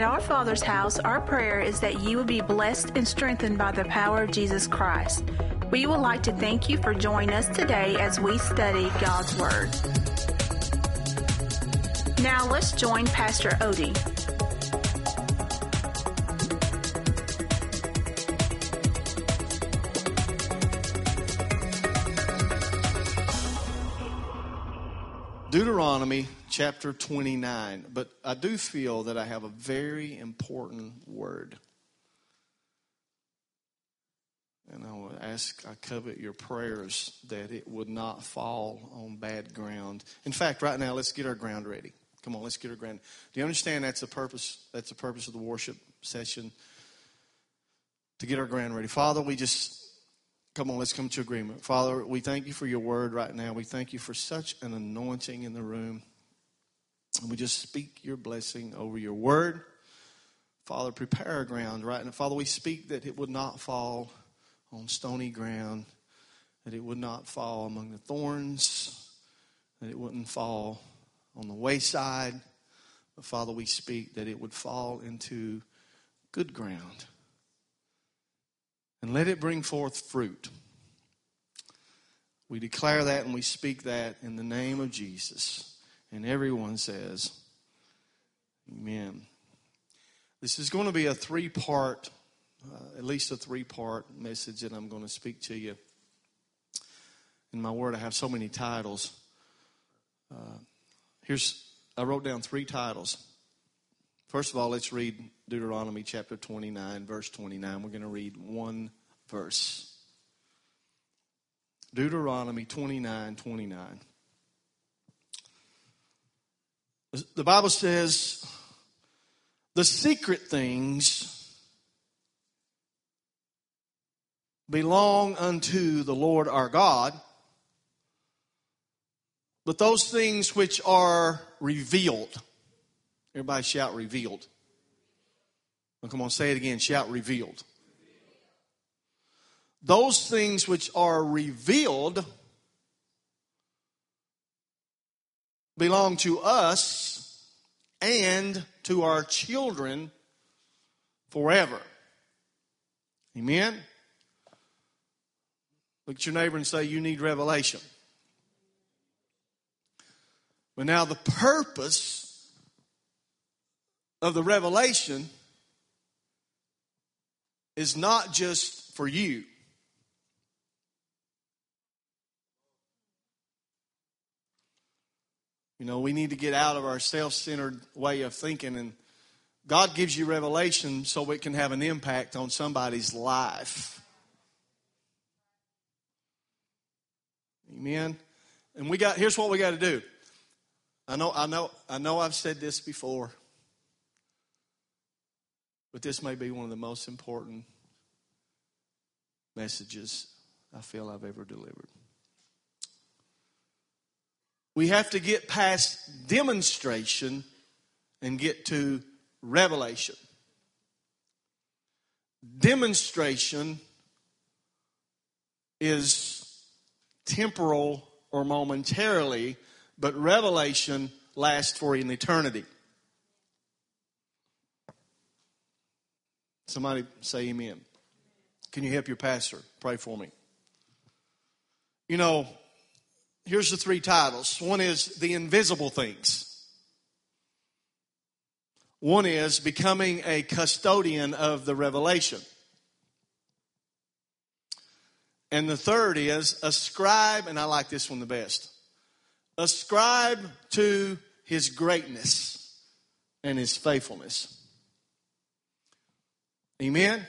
At our Father's house, our prayer is that you will be blessed and strengthened by the power of Jesus Christ. We would like to thank you for joining us today as we study God's Word. Now let's join Pastor Odie. Deuteronomy chapter 29, but I do feel that I have a very important word. And I would ask, I covet your prayers that it would not fall on bad ground. In fact, right now, let's get our ground ready. Come on, let's get our ground. Do you understand that's the purpose? That's the purpose of the worship session to get our ground ready. Father, we just come on, let's come to agreement. Father, we thank you for your word right now. We thank you for such an anointing in the room. And we just speak your blessing over your word. Father, prepare our ground right And Father, we speak that it would not fall on stony ground, that it would not fall among the thorns, that it wouldn't fall on the wayside. But Father, we speak that it would fall into good ground. And let it bring forth fruit. We declare that and we speak that in the name of Jesus. And everyone says, Amen. This is going to be a three part, uh, at least a three part message that I'm going to speak to you. In my word, I have so many titles. Uh, here's, I wrote down three titles. First of all, let's read Deuteronomy chapter 29, verse 29. We're going to read one verse. Deuteronomy 29, 29. The Bible says, the secret things belong unto the Lord our God, but those things which are revealed, everybody shout revealed. Well, come on, say it again, shout revealed. Those things which are revealed belong to us and to our children forever. Amen? Look at your neighbor and say, You need revelation. But now, the purpose of the revelation is not just for you. You know, we need to get out of our self centered way of thinking, and God gives you revelation so it can have an impact on somebody's life. Amen. And we got here's what we got to do. I know, I know, I know I've said this before, but this may be one of the most important messages I feel I've ever delivered. We have to get past demonstration and get to revelation. Demonstration is temporal or momentarily, but revelation lasts for an eternity. Somebody say amen. Can you help your pastor? Pray for me. You know, here's the three titles one is The Invisible Things, one is Becoming a Custodian of the Revelation. And the third is ascribe, and I like this one the best. Ascribe to his greatness and his faithfulness. Amen.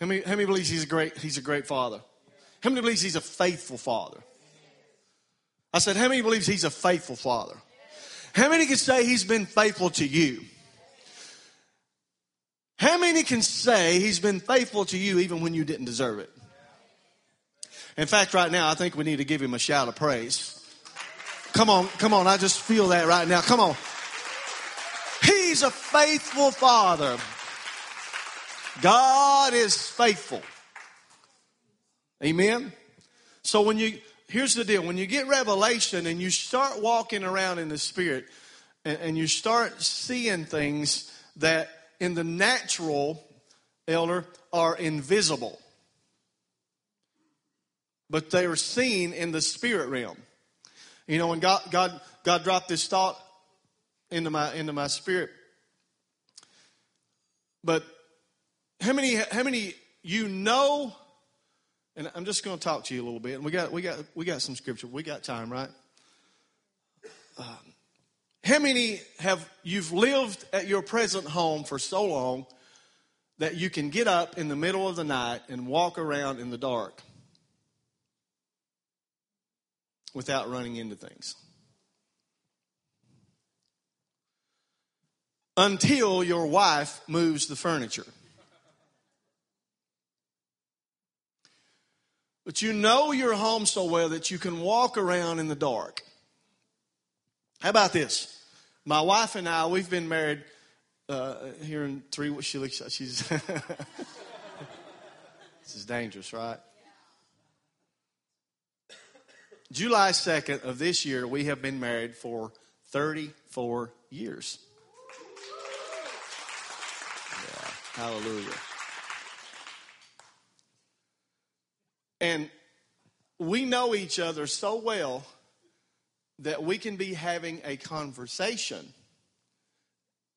How many, how many believes he's a great he's a great father? How many believes he's a faithful father? I said, How many believes he's a faithful father? How many can say he's been faithful to you? How many can say he's been faithful to you even when you didn't deserve it? In fact, right now, I think we need to give him a shout of praise. Come on, come on. I just feel that right now. Come on. He's a faithful father. God is faithful. Amen. So when you here's the deal when you get revelation and you start walking around in the spirit and, and you start seeing things that in the natural, elder, are invisible. But they are seen in the spirit realm. You know, when God, God, God dropped this thought into my, into my spirit. But how many, how many you know, and I'm just going to talk to you a little bit, and we got, we got, we got some scripture. We got time, right? Um, how many have you've lived at your present home for so long that you can get up in the middle of the night and walk around in the dark without running into things? Until your wife moves the furniture. But you know your home so well that you can walk around in the dark. How about this? My wife and I, we've been married uh, here in three. weeks. She looks. She's. this is dangerous, right? July 2nd of this year, we have been married for 34 years. Yeah, hallelujah. And we know each other so well that we can be having a conversation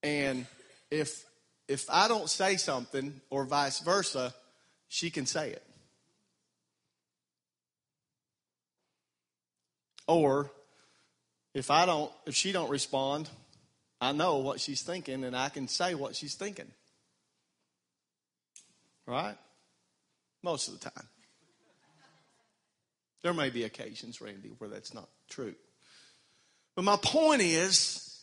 and if if I don't say something or vice versa, she can say it. Or if I don't if she don't respond, I know what she's thinking and I can say what she's thinking. Right? Most of the time. There may be occasions, Randy, where that's not true. But my point is,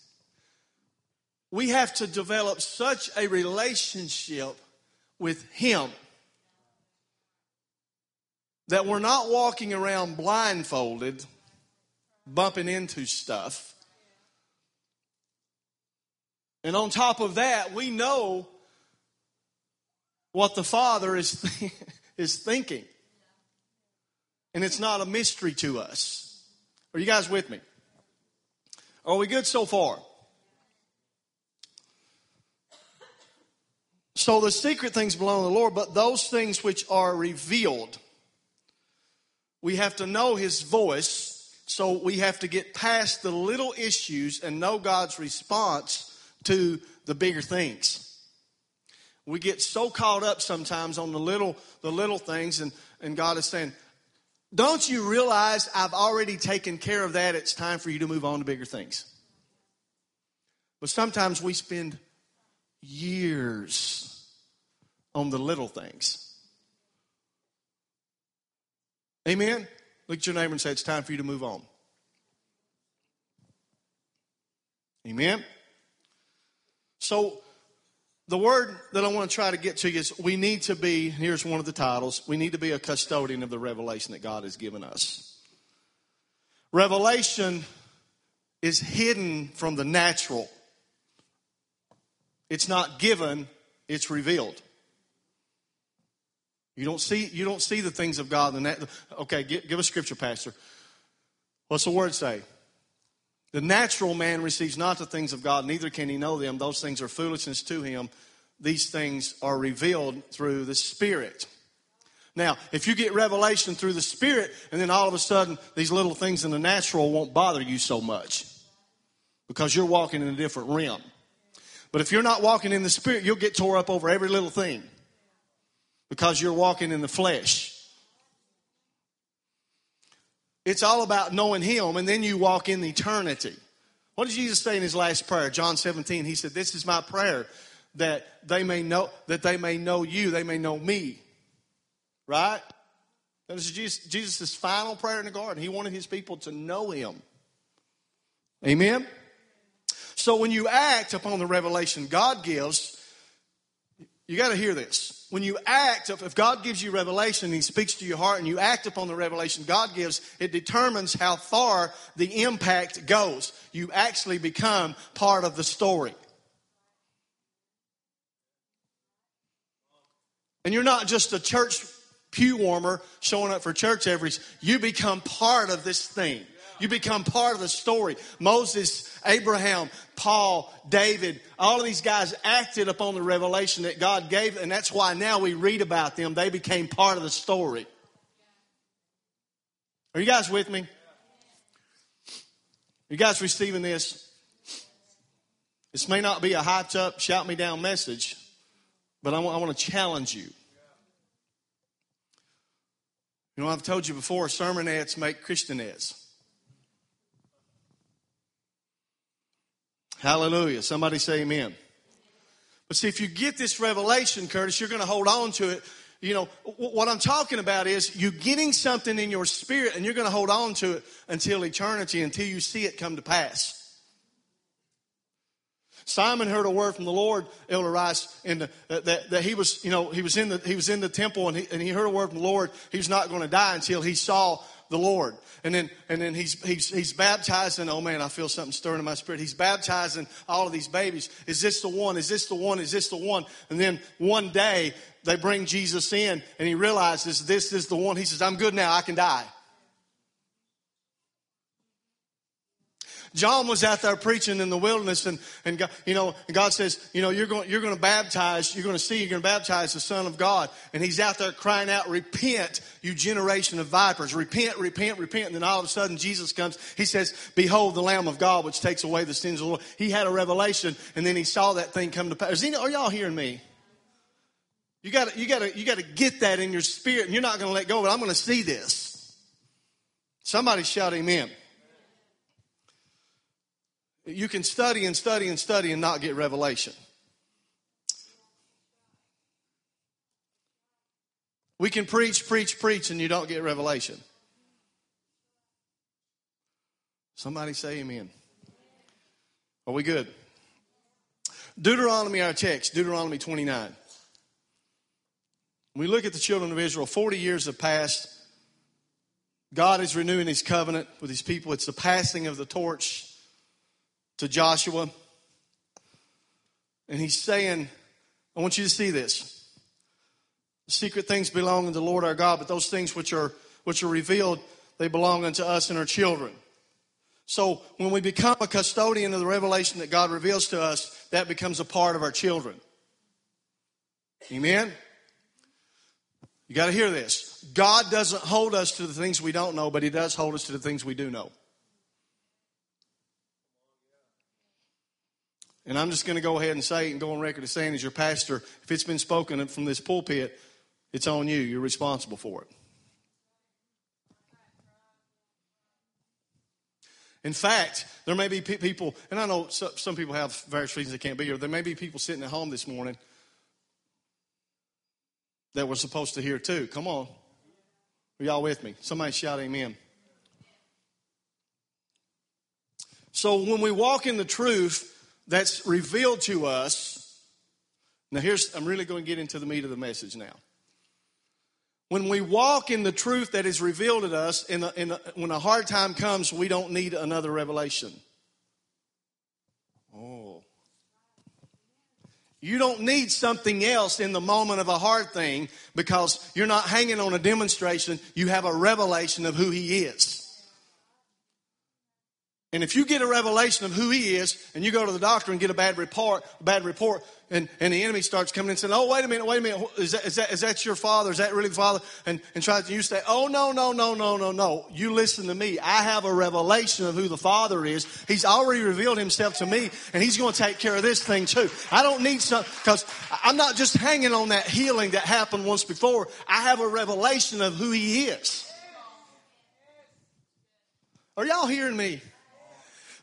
we have to develop such a relationship with Him that we're not walking around blindfolded, bumping into stuff. And on top of that, we know what the Father is, is thinking. And it's not a mystery to us. Are you guys with me? Are we good so far? So the secret things belong to the Lord, but those things which are revealed, we have to know His voice. So we have to get past the little issues and know God's response to the bigger things. We get so caught up sometimes on the little, the little things, and, and God is saying, don't you realize I've already taken care of that? It's time for you to move on to bigger things. But sometimes we spend years on the little things. Amen? Look at your neighbor and say, It's time for you to move on. Amen? So, the word that I want to try to get to you is we need to be, here's one of the titles, we need to be a custodian of the revelation that God has given us. Revelation is hidden from the natural. It's not given, it's revealed. You don't see, you don't see the things of God in that. Okay, give, give a scripture, Pastor. What's the word say? The natural man receives not the things of God, neither can he know them. Those things are foolishness to him. These things are revealed through the Spirit. Now, if you get revelation through the Spirit, and then all of a sudden these little things in the natural won't bother you so much because you're walking in a different realm. But if you're not walking in the Spirit, you'll get tore up over every little thing because you're walking in the flesh. It's all about knowing Him, and then you walk in eternity. What did Jesus say in his last prayer? John 17. He said, This is my prayer that they may know that they may know you, they may know me. Right? That was Jesus' final prayer in the garden. He wanted his people to know him. Amen? So when you act upon the revelation God gives, you got to hear this when you act, if God gives you revelation and He speaks to your heart and you act upon the revelation God gives, it determines how far the impact goes. You actually become part of the story. And you're not just a church pew warmer showing up for church every, you become part of this thing. You become part of the story. Moses, Abraham, Paul, David, all of these guys acted upon the revelation that God gave, and that's why now we read about them. They became part of the story. Are you guys with me? Are You guys receiving this? This may not be a hyped up, shout me down message, but I want, I want to challenge you. You know, I've told you before, sermonettes make Christianettes. Hallelujah. Somebody say amen. But see, if you get this revelation, Curtis, you're going to hold on to it. You know, what I'm talking about is you getting something in your spirit and you're going to hold on to it until eternity, until you see it come to pass. Simon heard a word from the Lord, Elder Rice, in the, uh, that, that he was, you know, he was in the, he was in the temple and he, and he heard a word from the Lord. He was not going to die until he saw the Lord. And then, and then he's, he's, he's baptizing. Oh man, I feel something stirring in my spirit. He's baptizing all of these babies. Is this the one? Is this the one? Is this the one? And then one day they bring Jesus in and he realizes this is the one. He says, I'm good now. I can die. John was out there preaching in the wilderness, and, and God, you know, God says, you know, you're going, you're going to baptize, you're going to see, you're going to baptize the Son of God. And he's out there crying out, repent, you generation of vipers. Repent, repent, repent. And then all of a sudden Jesus comes. He says, behold the Lamb of God, which takes away the sins of the world. He had a revelation, and then he saw that thing come to pass. Are y'all hearing me? You gotta, you gotta, you gotta get that in your spirit, and you're not gonna let go, but I'm gonna see this. Somebody shout amen. You can study and study and study and not get revelation. We can preach, preach, preach, and you don't get revelation. Somebody say amen. Are we good? Deuteronomy, our text, Deuteronomy 29. we look at the children of Israel, 40 years have passed. God is renewing his covenant with his people. It's the passing of the torch to Joshua. And he's saying, I want you to see this. Secret things belong unto the Lord our God, but those things which are which are revealed, they belong unto us and our children. So when we become a custodian of the revelation that God reveals to us, that becomes a part of our children. Amen? You got to hear this. God doesn't hold us to the things we don't know, but He does hold us to the things we do know. And I'm just going to go ahead and say it, and go on record as saying, as your pastor, if it's been spoken from this pulpit, it's on you. You're responsible for it. In fact, there may be people, and I know some people have various reasons they can't be here. There may be people sitting at home this morning that were supposed to hear too. Come on. Are y'all with me? Somebody shout amen. So when we walk in the truth, that's revealed to us. Now, here's, I'm really going to get into the meat of the message now. When we walk in the truth that is revealed to us, in in when a hard time comes, we don't need another revelation. Oh. You don't need something else in the moment of a hard thing because you're not hanging on a demonstration. You have a revelation of who He is. And if you get a revelation of who he is, and you go to the doctor and get a bad report, bad report, and, and the enemy starts coming and saying, "Oh, wait a minute, wait a minute, is that, is that, is that your father? Is that really the father?" And and tries to you say, "Oh no, no, no, no, no, no! You listen to me. I have a revelation of who the father is. He's already revealed himself to me, and he's going to take care of this thing too. I don't need some because I'm not just hanging on that healing that happened once before. I have a revelation of who he is. Are y'all hearing me?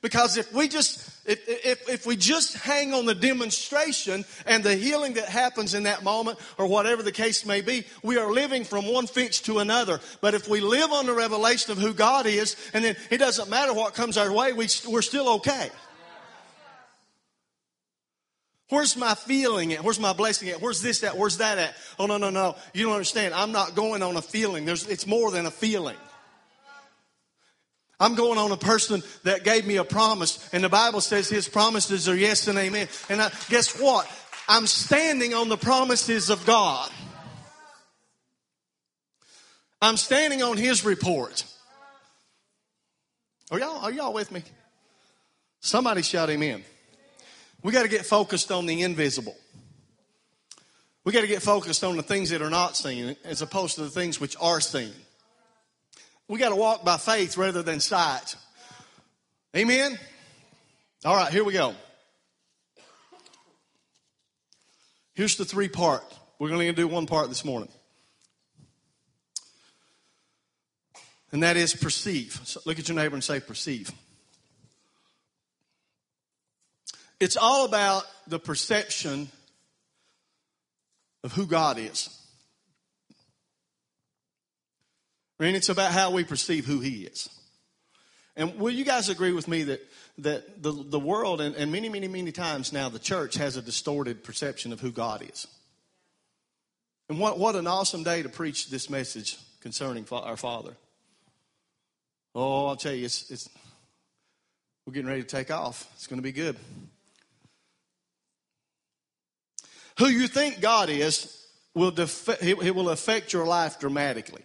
Because if we just if, if, if we just hang on the demonstration and the healing that happens in that moment or whatever the case may be, we are living from one fix to another. But if we live on the revelation of who God is, and then it doesn't matter what comes our way, we, we're still okay. Where's my feeling at? Where's my blessing at? Where's this at? Where's that at? Oh, no, no, no. You don't understand. I'm not going on a feeling. There's, it's more than a feeling. I'm going on a person that gave me a promise, and the Bible says his promises are yes and amen. And I, guess what? I'm standing on the promises of God. I'm standing on his report. Are y'all, are y'all with me? Somebody shout amen. We got to get focused on the invisible. We got to get focused on the things that are not seen as opposed to the things which are seen. We got to walk by faith rather than sight. Amen? All right, here we go. Here's the three part. We're going to do one part this morning. And that is perceive. So look at your neighbor and say, perceive. It's all about the perception of who God is. Mean, it's about how we perceive who He is. And will you guys agree with me that, that the, the world, and, and many, many, many times now, the church has a distorted perception of who God is? And what, what an awesome day to preach this message concerning our Father. Oh, I'll tell you, it's, it's, we're getting ready to take off. It's going to be good. Who you think God is will def- it will affect your life dramatically.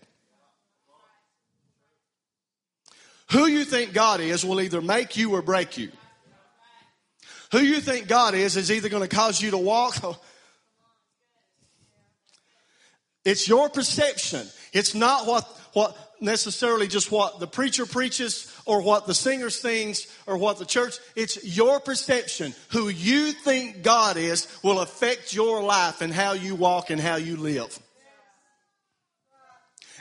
Who you think God is will either make you or break you. Who you think God is is either going to cause you to walk. It's your perception. It's not what, what necessarily just what the preacher preaches or what the singer sings or what the church. It's your perception. Who you think God is will affect your life and how you walk and how you live.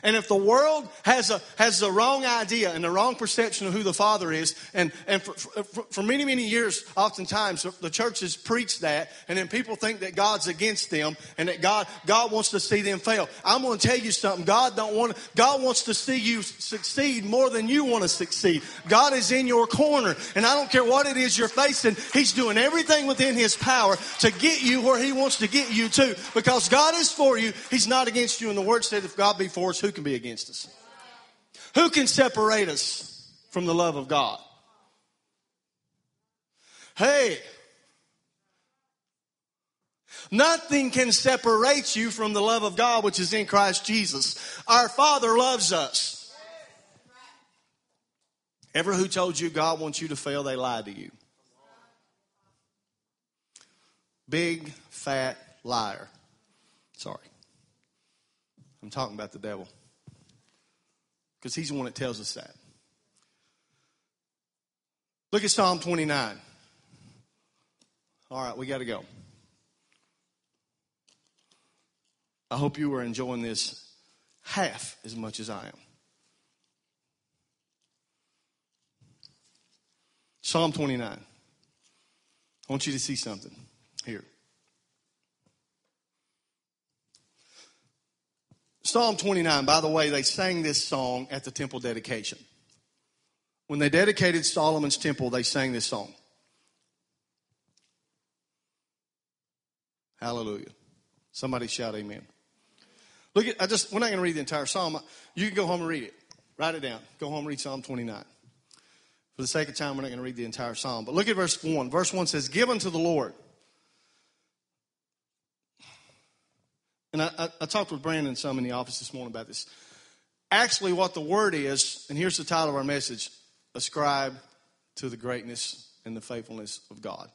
And if the world has a has the wrong idea and the wrong perception of who the Father is, and and for, for, for, many many years, oftentimes the churches preach that, and then people think that God's against them and that God God wants to see them fail. I'm going to tell you something. God don't want God wants to see you succeed more than you want to succeed. God is in your corner, and I don't care what it is you're facing. He's doing everything within His power to get you where He wants to get you to, because God is for you. He's not against you. And the Word said, "If God be for us, who who can be against us? Who can separate us from the love of God? Hey, nothing can separate you from the love of God which is in Christ Jesus. Our Father loves us. Ever who told you God wants you to fail, they lied to you. Big, fat liar. Sorry. I'm talking about the devil because he's the one that tells us that. Look at Psalm 29. All right, we got to go. I hope you are enjoying this half as much as I am. Psalm 29. I want you to see something here. Psalm 29, by the way, they sang this song at the temple dedication. When they dedicated Solomon's temple, they sang this song. Hallelujah. Somebody shout amen. Look at, I just, we're not going to read the entire psalm. You can go home and read it. Write it down. Go home and read Psalm 29. For the sake of time, we're not going to read the entire psalm. But look at verse 1. Verse 1 says, Give unto the Lord And I, I, I talked with Brandon some in the office this morning about this. Actually, what the word is, and here's the title of our message ascribe to the greatness and the faithfulness of God.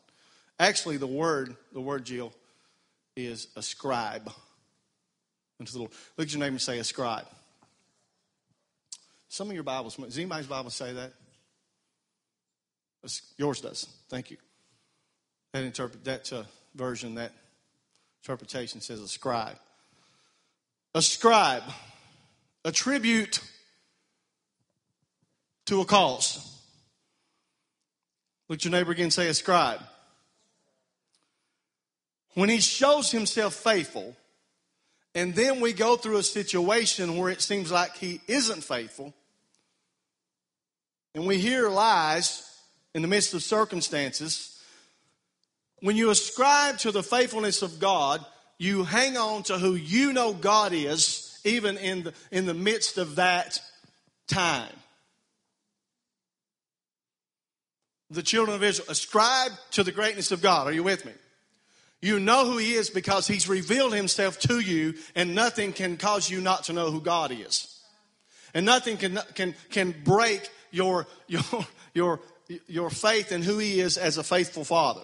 Actually, the word, the word, Jill, is ascribe unto the Lord. Look at your name and say ascribe. Some of your Bibles, does anybody's Bible say that? Yours does. Thank you. That interpret that uh, version, that interpretation says a scribe, Ascribe, attribute to a cause. Look your neighbor again say ascribe. When he shows himself faithful, and then we go through a situation where it seems like he isn't faithful, and we hear lies in the midst of circumstances, when you ascribe to the faithfulness of God, you hang on to who you know God is, even in the, in the midst of that time. The children of Israel ascribe to the greatness of God. Are you with me? You know who He is because He's revealed Himself to you, and nothing can cause you not to know who God is. And nothing can, can, can break your, your, your, your faith in who He is as a faithful Father.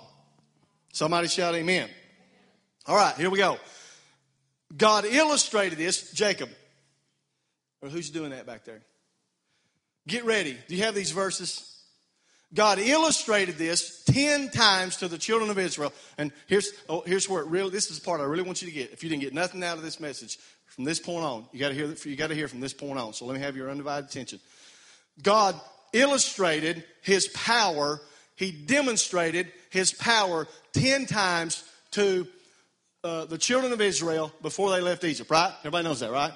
Somebody shout amen. All right, here we go. God illustrated this, Jacob. Or who's doing that back there? Get ready. Do you have these verses? God illustrated this 10 times to the children of Israel. And here's, oh, here's where it really, this is the part I really want you to get. If you didn't get nothing out of this message, from this point on, you gotta hear, you gotta hear from this point on. So let me have your undivided attention. God illustrated his power, he demonstrated his power 10 times to uh, the children of Israel before they left Egypt, right? Everybody knows that, right?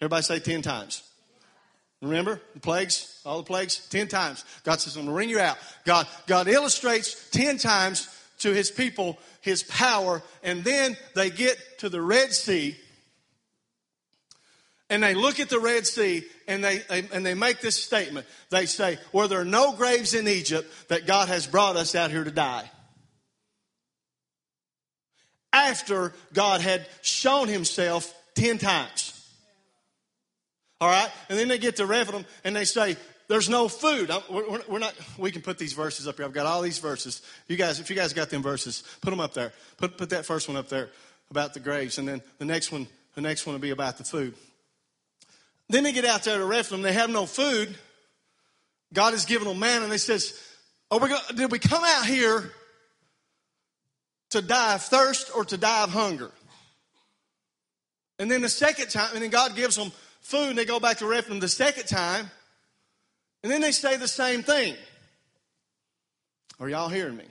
Everybody say 10 times. Remember the plagues, all the plagues, 10 times. God says, I'm going to ring you out. God, God illustrates 10 times to his people his power, and then they get to the Red Sea, and they look at the Red Sea, and they, and they make this statement. They say, Were there no graves in Egypt that God has brought us out here to die? After God had shown himself 10 times. All right? And then they get to Rephidim and they say, there's no food. Uh, we're, we're, not, we can put these verses up here. I've got all these verses. You guys, if you guys got them verses, put them up there. Put, put that first one up there about the graves. And then the next one, the next one will be about the food. Then they get out there to Rephidim. They have no food. God has given them manna. And they says, oh, we did we come out here to die of thirst or to die of hunger? And then the second time, and then God gives them food and they go back to Rephidim the second time, and then they say the same thing. Are y'all hearing me?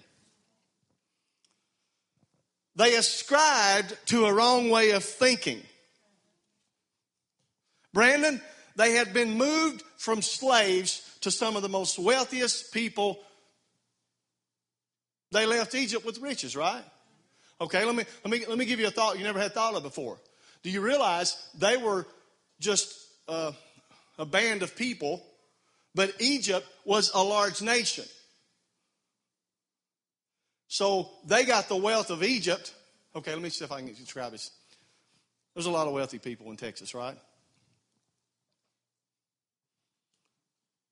They ascribed to a wrong way of thinking. Brandon, they had been moved from slaves to some of the most wealthiest people. They left Egypt with riches, right? Okay, let me, let me, let me give you a thought you never had thought of before. Do you realize they were just a, a band of people, but Egypt was a large nation. So they got the wealth of Egypt. Okay, let me see if I can describe this. There's a lot of wealthy people in Texas, right?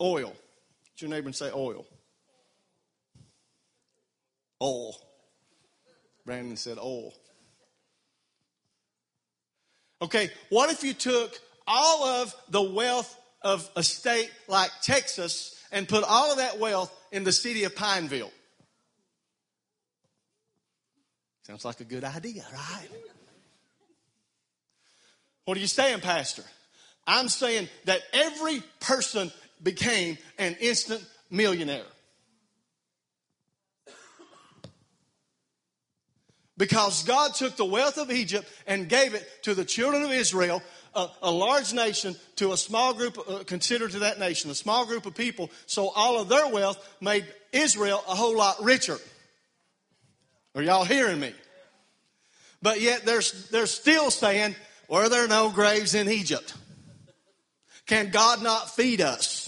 Oil. Get your neighbor and say oil. Oil. Brandon said oil. Okay, what if you took all of the wealth of a state like Texas and put all of that wealth in the city of Pineville. Sounds like a good idea, right? What are you saying, Pastor? I'm saying that every person became an instant millionaire. Because God took the wealth of Egypt and gave it to the children of Israel a, a large nation to a small group, uh, considered to that nation, a small group of people. So all of their wealth made Israel a whole lot richer. Are y'all hearing me? But yet they're, they're still saying, were there no graves in Egypt? Can God not feed us?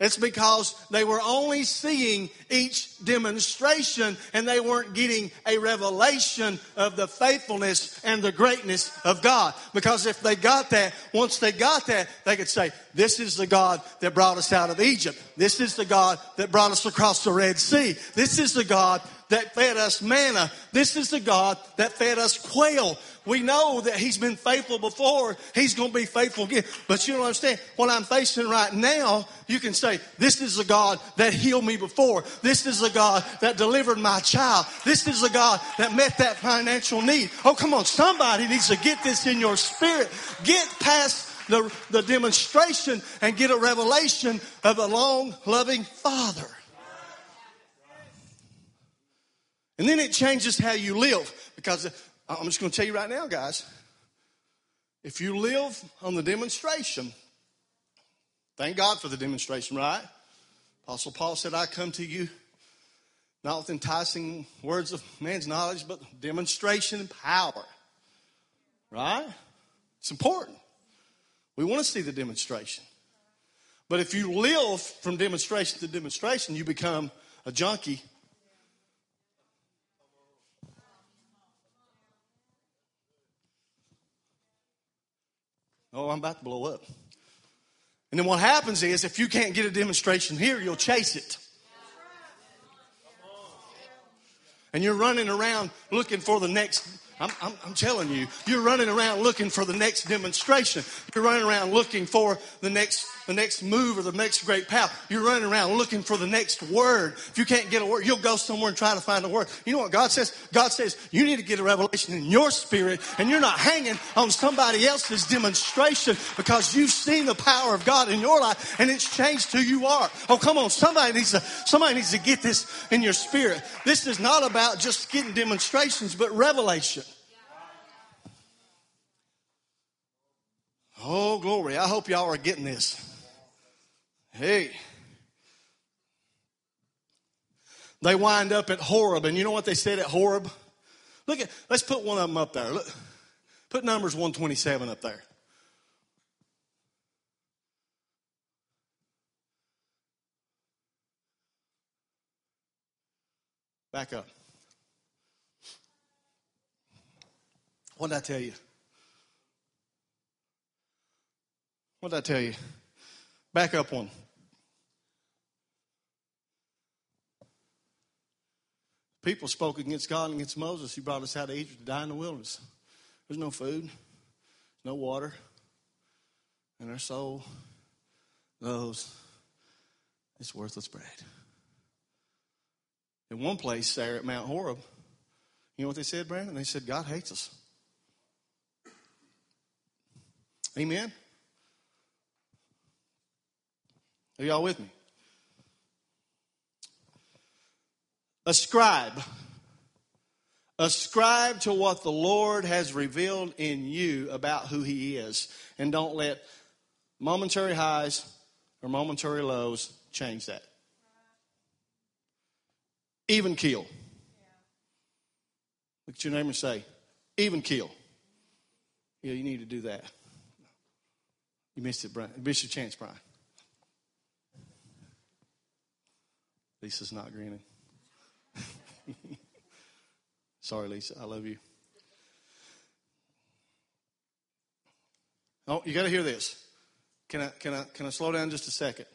It's because they were only seeing each demonstration and they weren't getting a revelation of the faithfulness and the greatness of God. Because if they got that, once they got that, they could say, this is the God that brought us out of Egypt. This is the God that brought us across the Red Sea. This is the God that fed us manna. This is the God that fed us quail. We know that He's been faithful before. He's going to be faithful again. But you don't understand. What I'm facing right now, you can say, this is the God that healed me before. This is the God that delivered my child. This is the God that met that financial need. Oh, come on. Somebody needs to get this in your spirit. Get past the, the demonstration and get a revelation of a long, loving Father. And then it changes how you live because I'm just going to tell you right now, guys. If you live on the demonstration, thank God for the demonstration, right? Apostle Paul said, I come to you not with enticing words of man's knowledge, but demonstration and power. Right? It's important. We want to see the demonstration. But if you live from demonstration to demonstration, you become a junkie Oh, I'm about to blow up. And then what happens is if you can't get a demonstration here, you'll chase it. And you're running around looking for the next I'm, I'm, I'm, telling you, you're running around looking for the next demonstration. You're running around looking for the next, the next move or the next great power. You're running around looking for the next word. If you can't get a word, you'll go somewhere and try to find a word. You know what God says? God says you need to get a revelation in your spirit and you're not hanging on somebody else's demonstration because you've seen the power of God in your life and it's changed who you are. Oh, come on. Somebody needs to, somebody needs to get this in your spirit. This is not about just getting demonstrations, but revelation. Oh, glory. I hope y'all are getting this. Hey. They wind up at Horeb, and you know what they said at Horeb? Look at, let's put one of them up there. Look, put Numbers 127 up there. Back up. What did I tell you? What did I tell you? Back up one. People spoke against God and against Moses. He brought us out of Egypt to die in the wilderness. There's no food, no water, and their soul knows it's worthless bread. In one place there at Mount Horeb, you know what they said, Brandon? They said, God hates us. Amen? Are y'all with me? Ascribe. Ascribe to what the Lord has revealed in you about who He is. And don't let momentary highs or momentary lows change that. Even kill. Look at your neighbor and say, even kill. Yeah, you need to do that. You missed it, Brian. You missed your chance, Brian. Lisa's not grinning. Sorry, Lisa. I love you. Oh, you got to hear this. Can I, can, I, can I slow down just a second?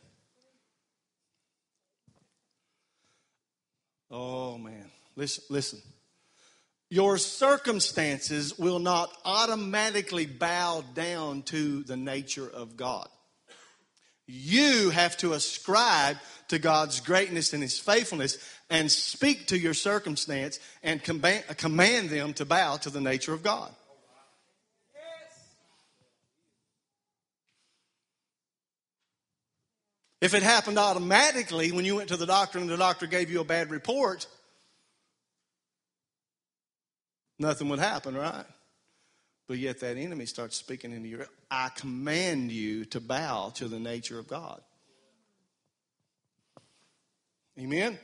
Oh, man. Listen, listen. Your circumstances will not automatically bow down to the nature of God. You have to ascribe to God's greatness and His faithfulness and speak to your circumstance and command them to bow to the nature of God. If it happened automatically when you went to the doctor and the doctor gave you a bad report, nothing would happen, right? But yet that enemy starts speaking into your I command you to bow to the nature of God. Amen.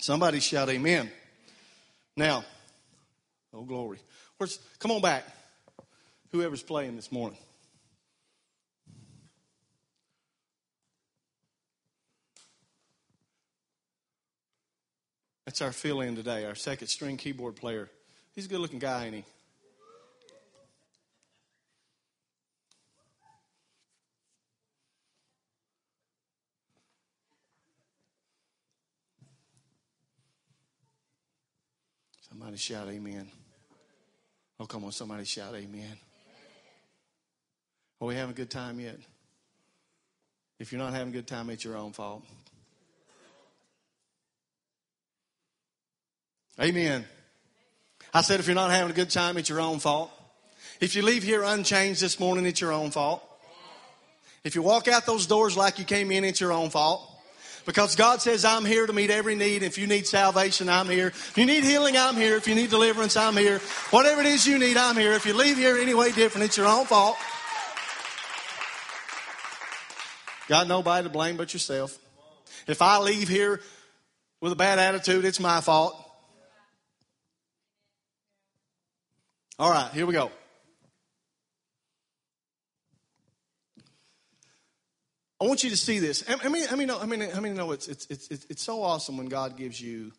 Somebody shout amen. Now, oh glory. Where's come on back. Whoever's playing this morning. That's our fill in today, our second string keyboard player. He's a good looking guy, ain't he? Somebody shout amen. Oh, come on, somebody shout amen. Are we having a good time yet? If you're not having a good time, it's your own fault. Amen. I said, if you're not having a good time, it's your own fault. If you leave here unchanged this morning, it's your own fault. If you walk out those doors like you came in, it's your own fault. Because God says, I'm here to meet every need. If you need salvation, I'm here. If you need healing, I'm here. If you need deliverance, I'm here. Whatever it is you need, I'm here. If you leave here any way different, it's your own fault. Got nobody to blame but yourself. If I leave here with a bad attitude, it's my fault. All right, here we go. I want you to see this. I mean, I mean, I mean, I mean, no, it's, it's, it's, it's so awesome when God gives you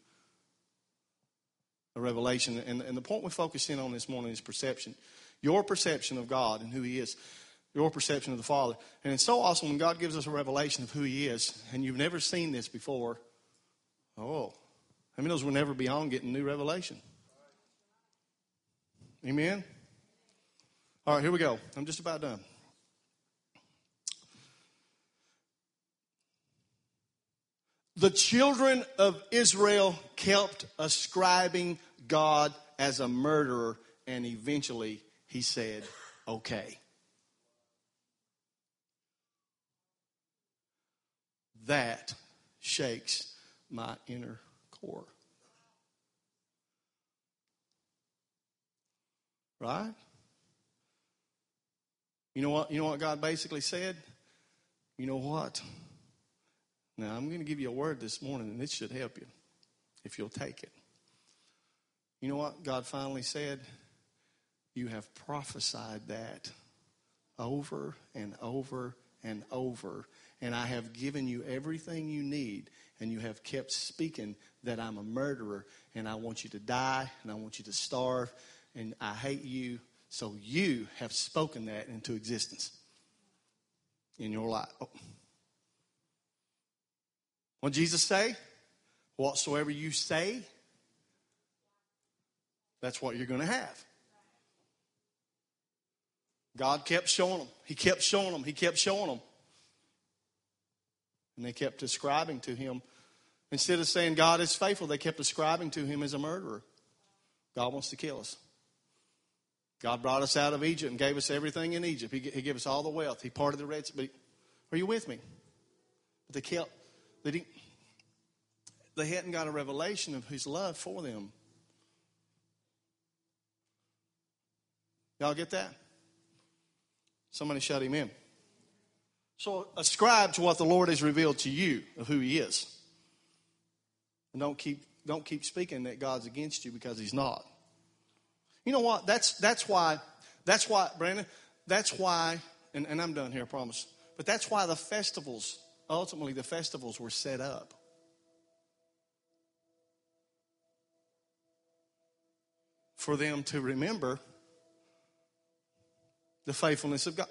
a revelation. And, and the point we focus in on this morning is perception. Your perception of God and who He is. your perception of the Father. And it's so awesome when God gives us a revelation of who He is, and you've never seen this before. Oh, I mean, those will never beyond getting new revelation. Amen? All right, here we go. I'm just about done. The children of Israel kept ascribing God as a murderer, and eventually he said, okay. That shakes my inner core. Right? You know what? You know what God basically said? You know what? Now I'm going to give you a word this morning, and it should help you if you'll take it. You know what God finally said? You have prophesied that over and over and over, and I have given you everything you need, and you have kept speaking that I'm a murderer, and I want you to die, and I want you to starve, and I hate you. So you have spoken that into existence in your life. Oh. What Jesus say? Whatsoever you say, that's what you're going to have. God kept showing them. He kept showing them. He kept showing them. And they kept ascribing to him. Instead of saying God is faithful, they kept ascribing to him as a murderer. God wants to kill us. God brought us out of Egypt and gave us everything in Egypt. He, he gave us all the wealth. He parted the Red Sea. Are you with me? But they kept, they, didn't, they hadn't got a revelation of His love for them. Y'all get that? Somebody shout Amen. So ascribe to what the Lord has revealed to you of who He is. And don't keep, don't keep speaking that God's against you because He's not. You know what? That's, that's why, that's why, Brandon, that's why, and, and I'm done here, I promise. But that's why the festivals, ultimately, the festivals were set up. For them to remember the faithfulness of God.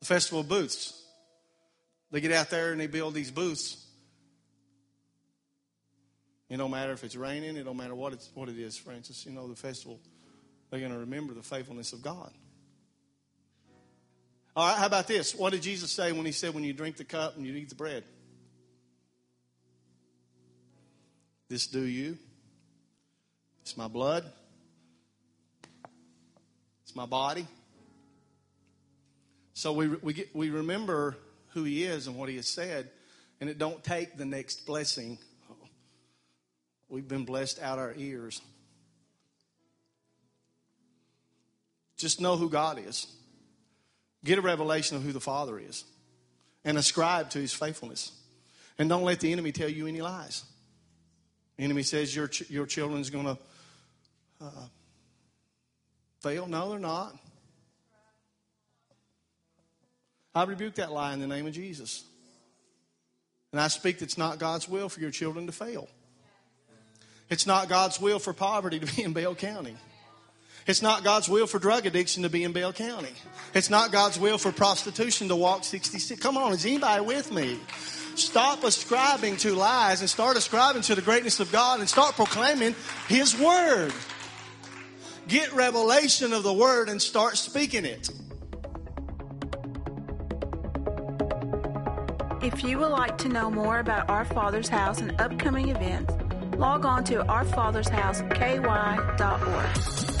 The festival booths. They get out there and they build these booths it don't matter if it's raining. It don't matter what it's what it is, Francis. You know the festival. They're going to remember the faithfulness of God. All right. How about this? What did Jesus say when he said, "When you drink the cup and you eat the bread"? This do you. It's my blood. It's my body. So we, we, get, we remember who he is and what he has said, and it don't take the next blessing We've been blessed out our ears. Just know who God is. Get a revelation of who the Father is and ascribe to his faithfulness. And don't let the enemy tell you any lies. The enemy says your, ch- your children's going to uh, fail. No, they're not. I rebuke that lie in the name of Jesus. And I speak that's not God's will for your children to fail. It's not God's will for poverty to be in Bell County. It's not God's will for drug addiction to be in Bell County. It's not God's will for prostitution to walk 66. Come on, is anybody with me? Stop ascribing to lies and start ascribing to the greatness of God and start proclaiming His Word. Get revelation of the Word and start speaking it. If you would like to know more about our Father's House and upcoming events, log on to ourfathersHouseKY.org.